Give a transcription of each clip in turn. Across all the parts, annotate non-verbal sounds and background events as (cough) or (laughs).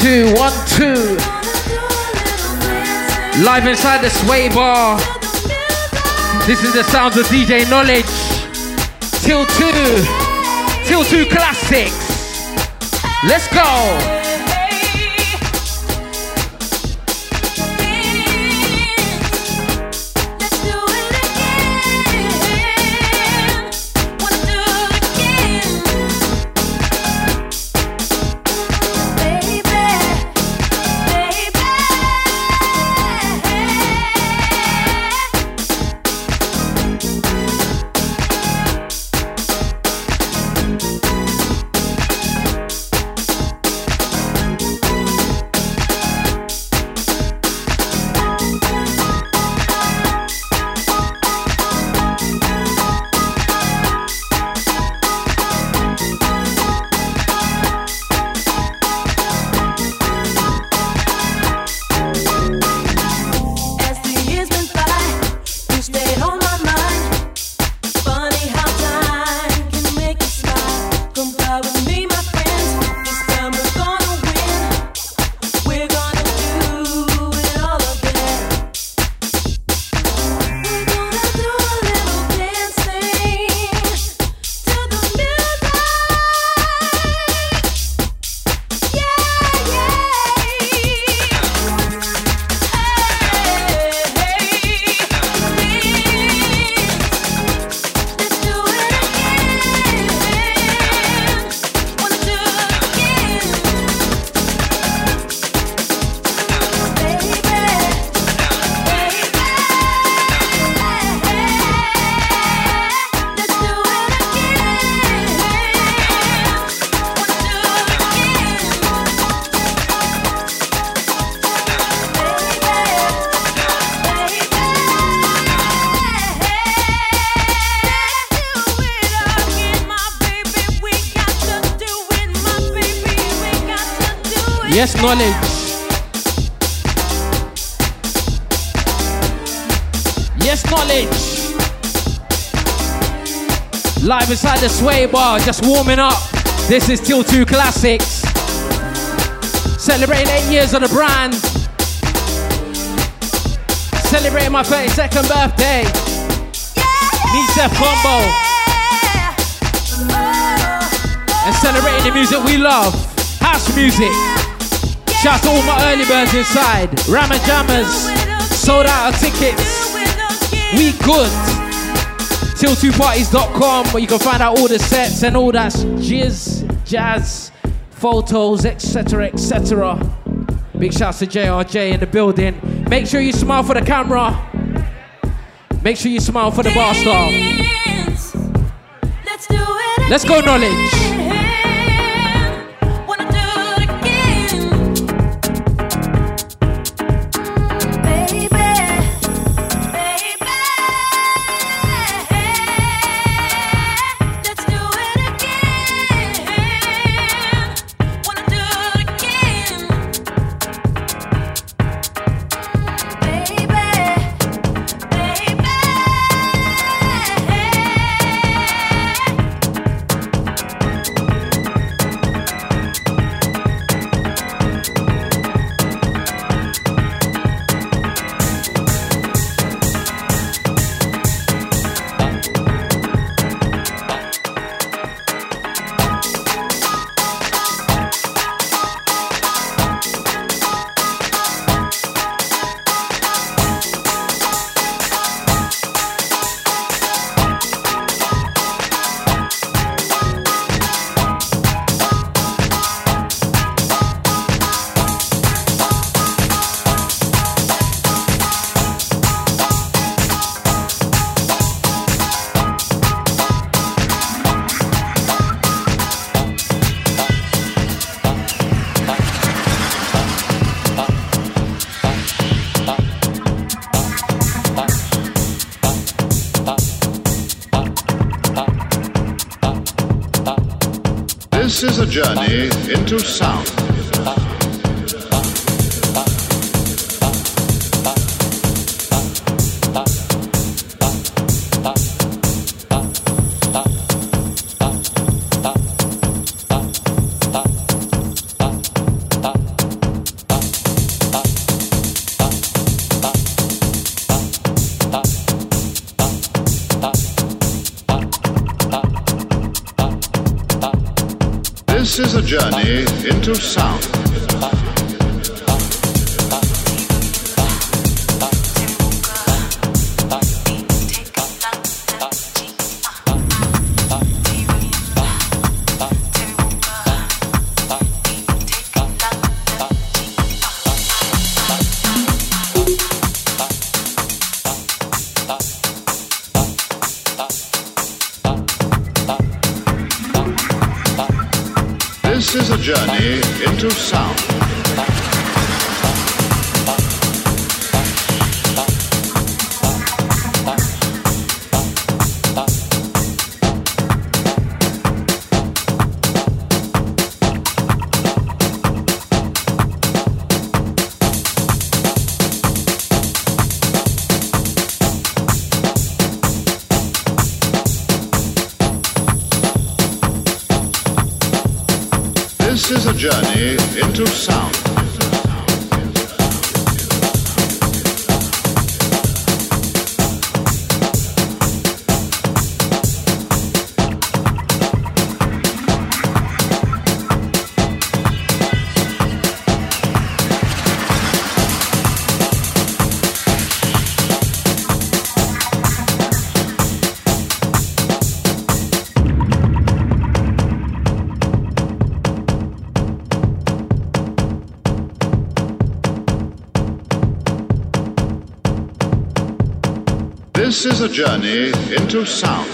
two, one, two. Live inside the Sway Bar. This is the sounds of DJ Knowledge. Till two. Till two classics. Let's go. Knowledge. Yes, knowledge. Live inside the Sway Bar, just warming up. This is Till 2 Classics. Celebrating eight years of the brand. Celebrating my 32nd birthday. Meet Seth Combo. And celebrating the music we love. House music. Shout to all my early birds inside. Rammer Jammers. Sold out of tickets. We good. Till2parties.com where you can find out all the sets and all that jizz, jazz, photos, etc. etc. Big shouts to JRJ in the building. Make sure you smile for the camera. Make sure you smile for the bar star. Let's go, knowledge. Journey into sound. Is a journey into sound.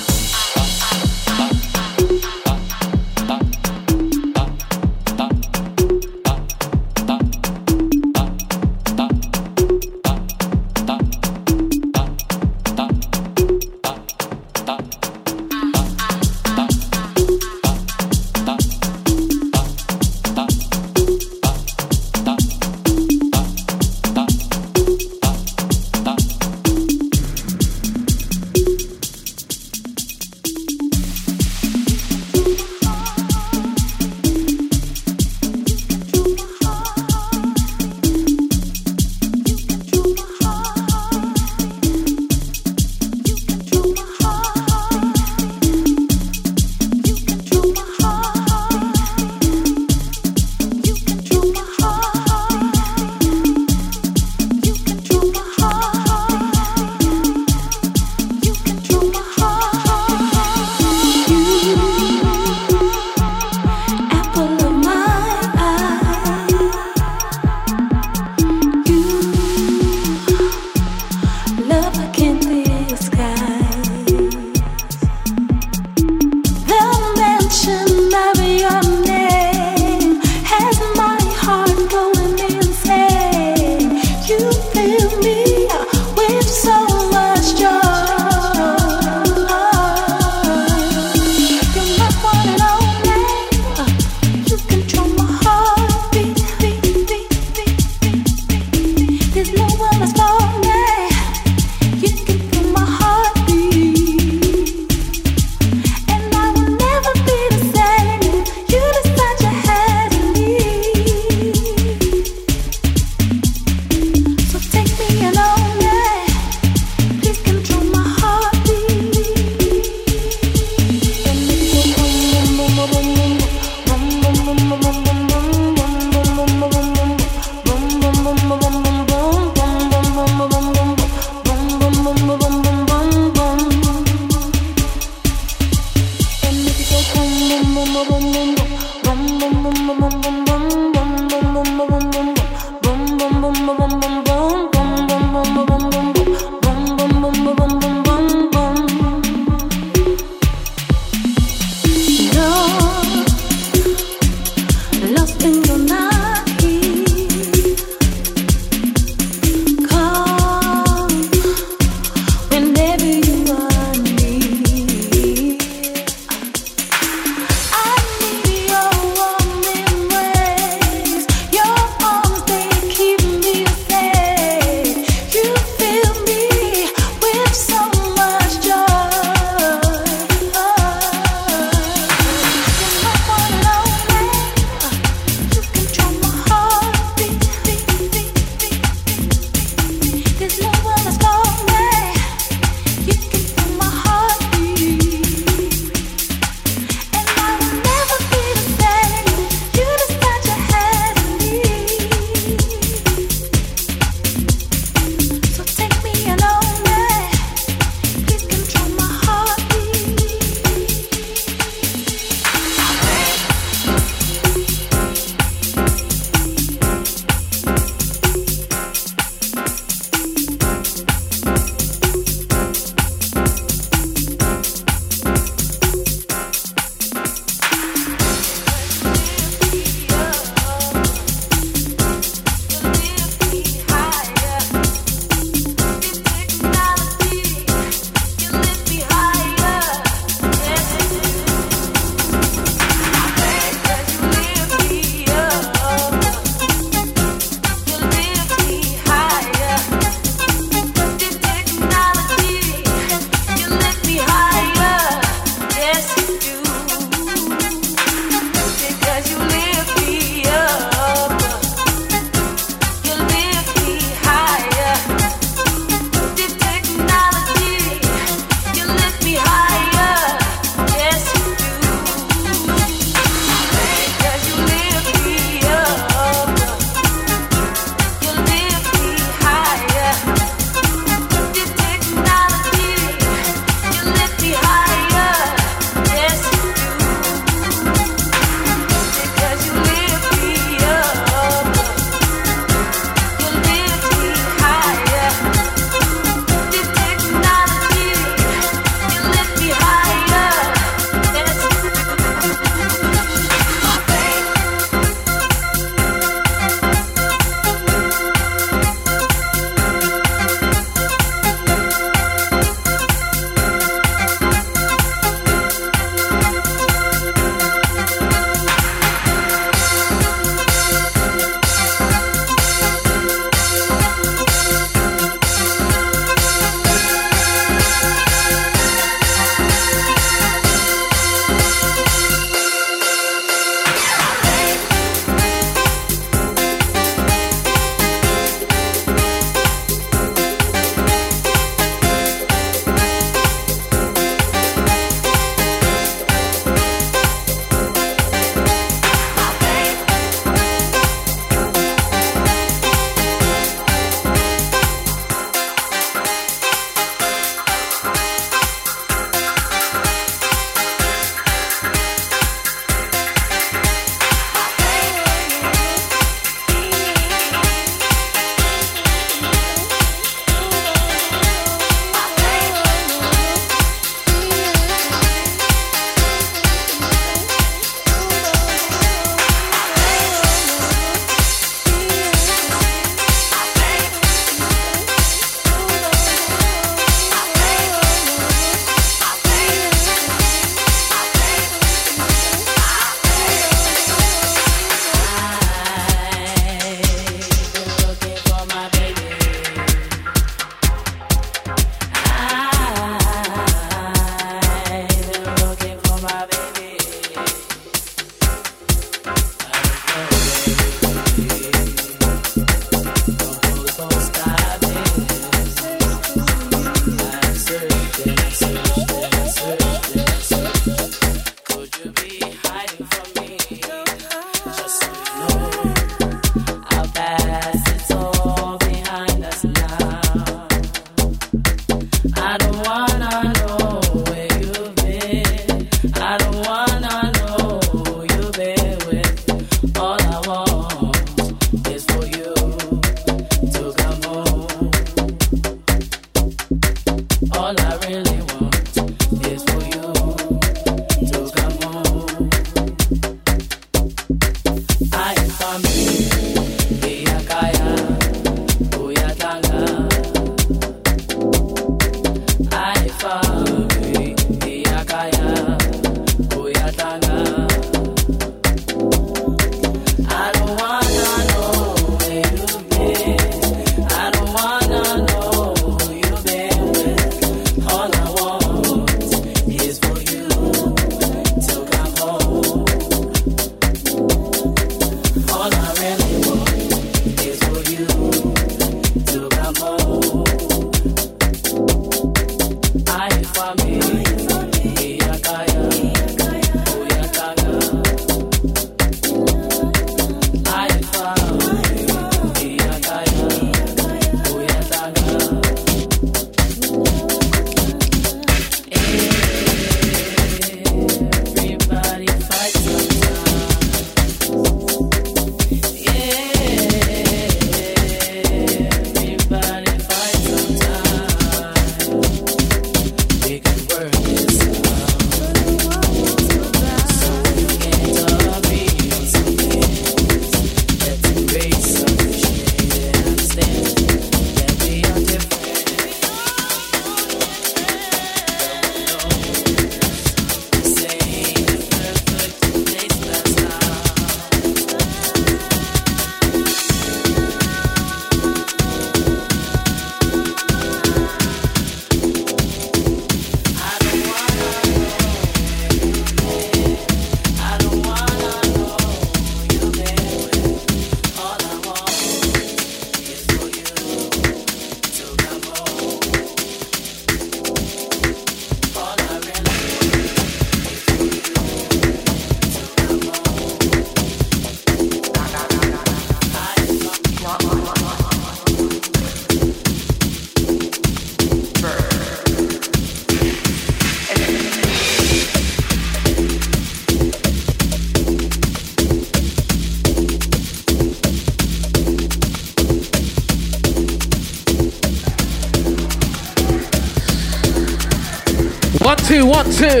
Two.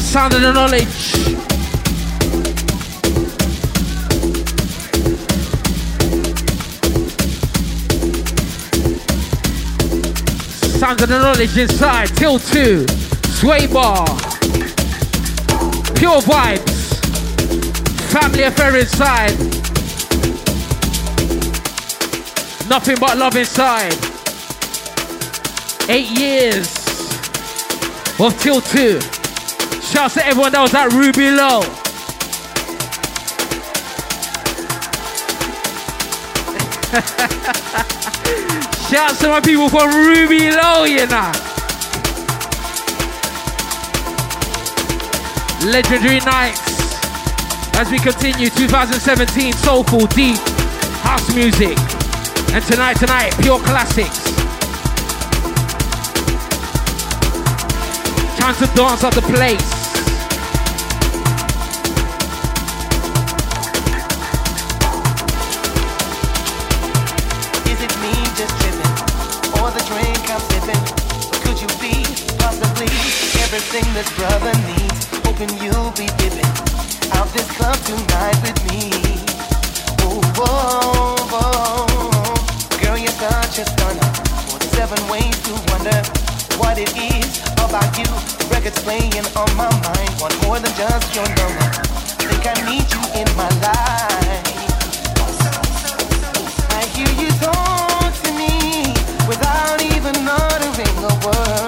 Sound of the knowledge. Sound of the knowledge inside. Till two. Sway bar. Pure vibes. Family affair inside. Nothing but love inside. Eight years of Till 2. Shouts to everyone that was at Ruby Low. (laughs) Shouts to my people from Ruby Low, you know. Legendary nights as we continue 2017 soulful, deep house music. And tonight, tonight, pure classics. Time to dance at the place. Is it me just tripping, or the drink I'm sipping? Could you be possibly everything this brother needs? Hoping you'll be dipping out this club tonight with me. Oh, whoa, whoa, girl, you're such a stunner. Forty-seven ways to wonder what it is about you. Records playing on my mind, want more than just your number. Think I need you in my life. I hear you talk to me without even uttering a word.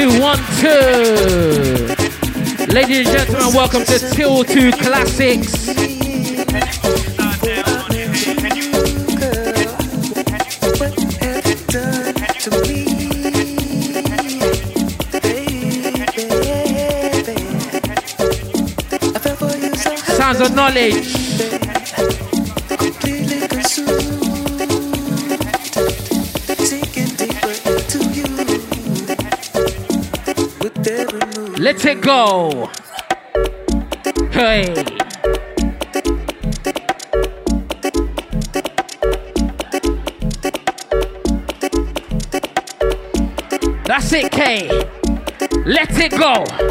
Two, one, two. Ladies and gentlemen, welcome to Till 2 Classics. Sounds of knowledge. Let it go. Hey. That's it, K. Let it go.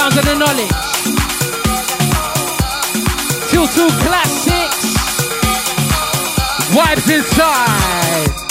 Sounds of the knowledge. Till two classics. Vibes inside.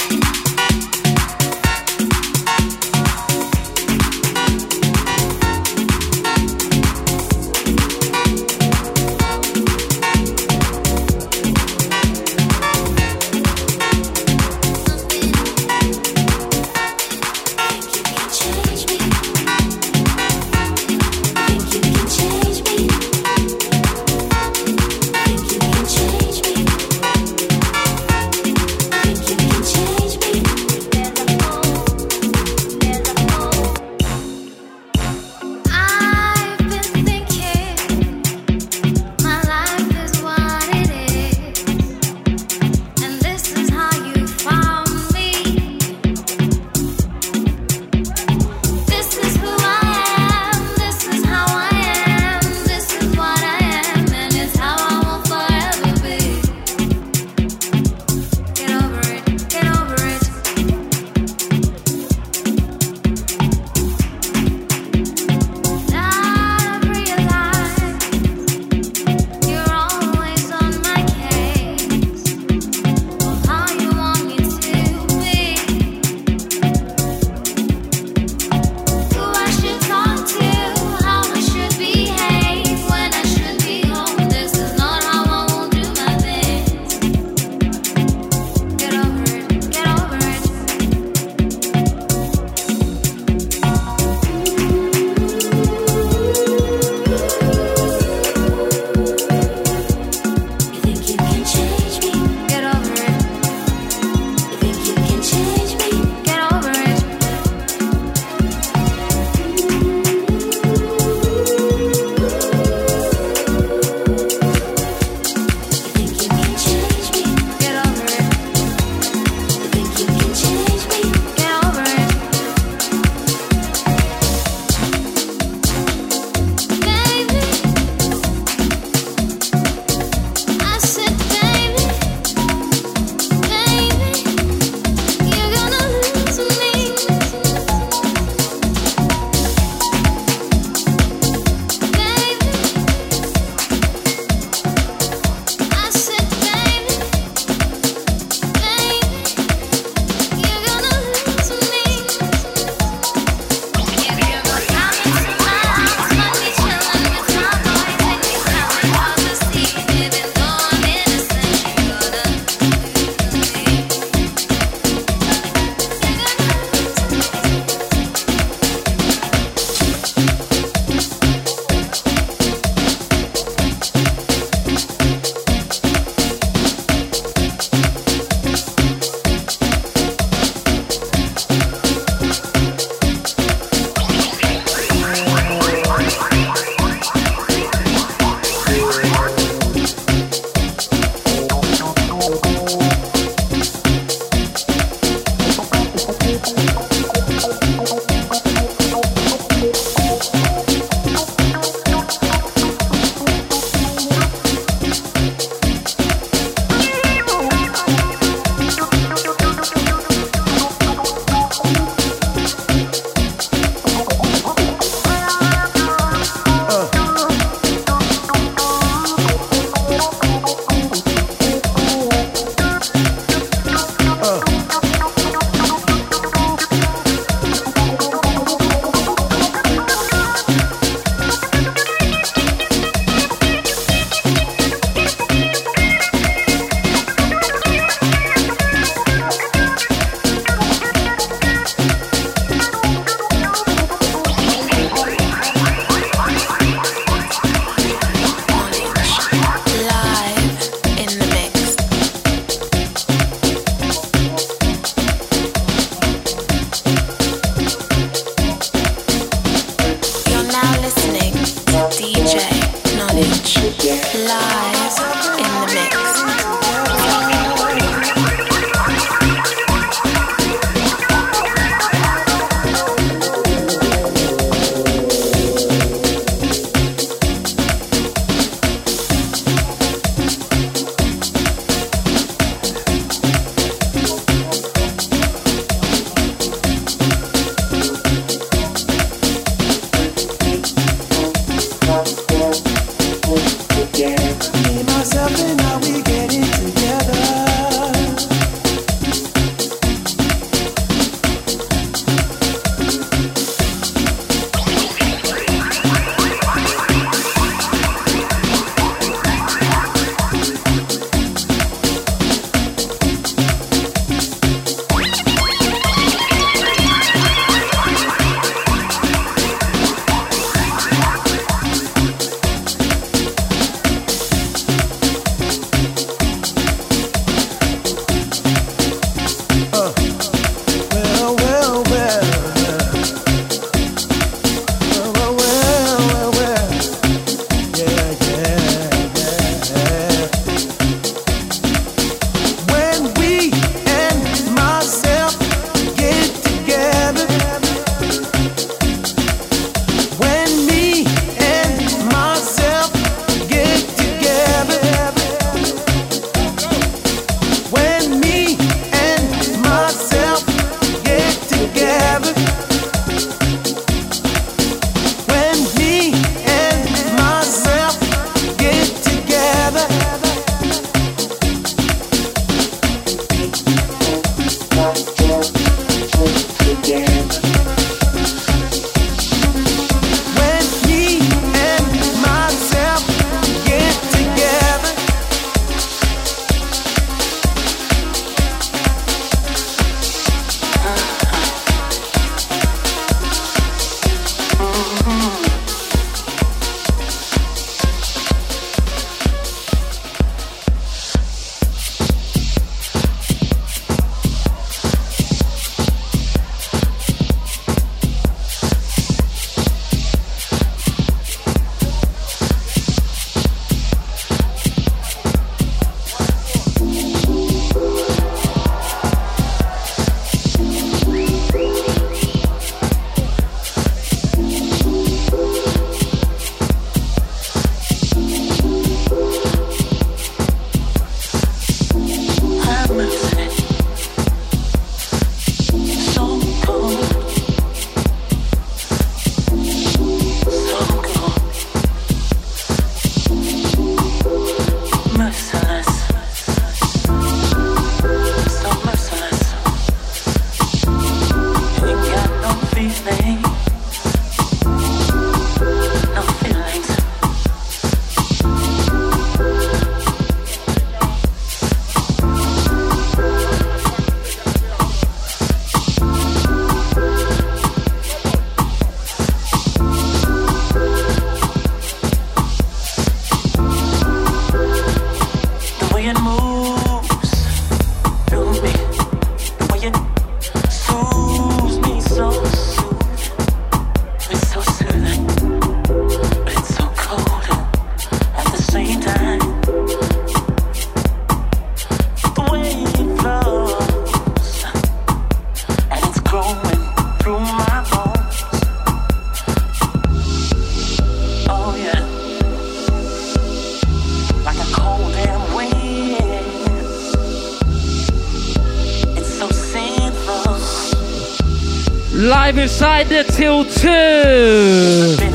Inside the till two.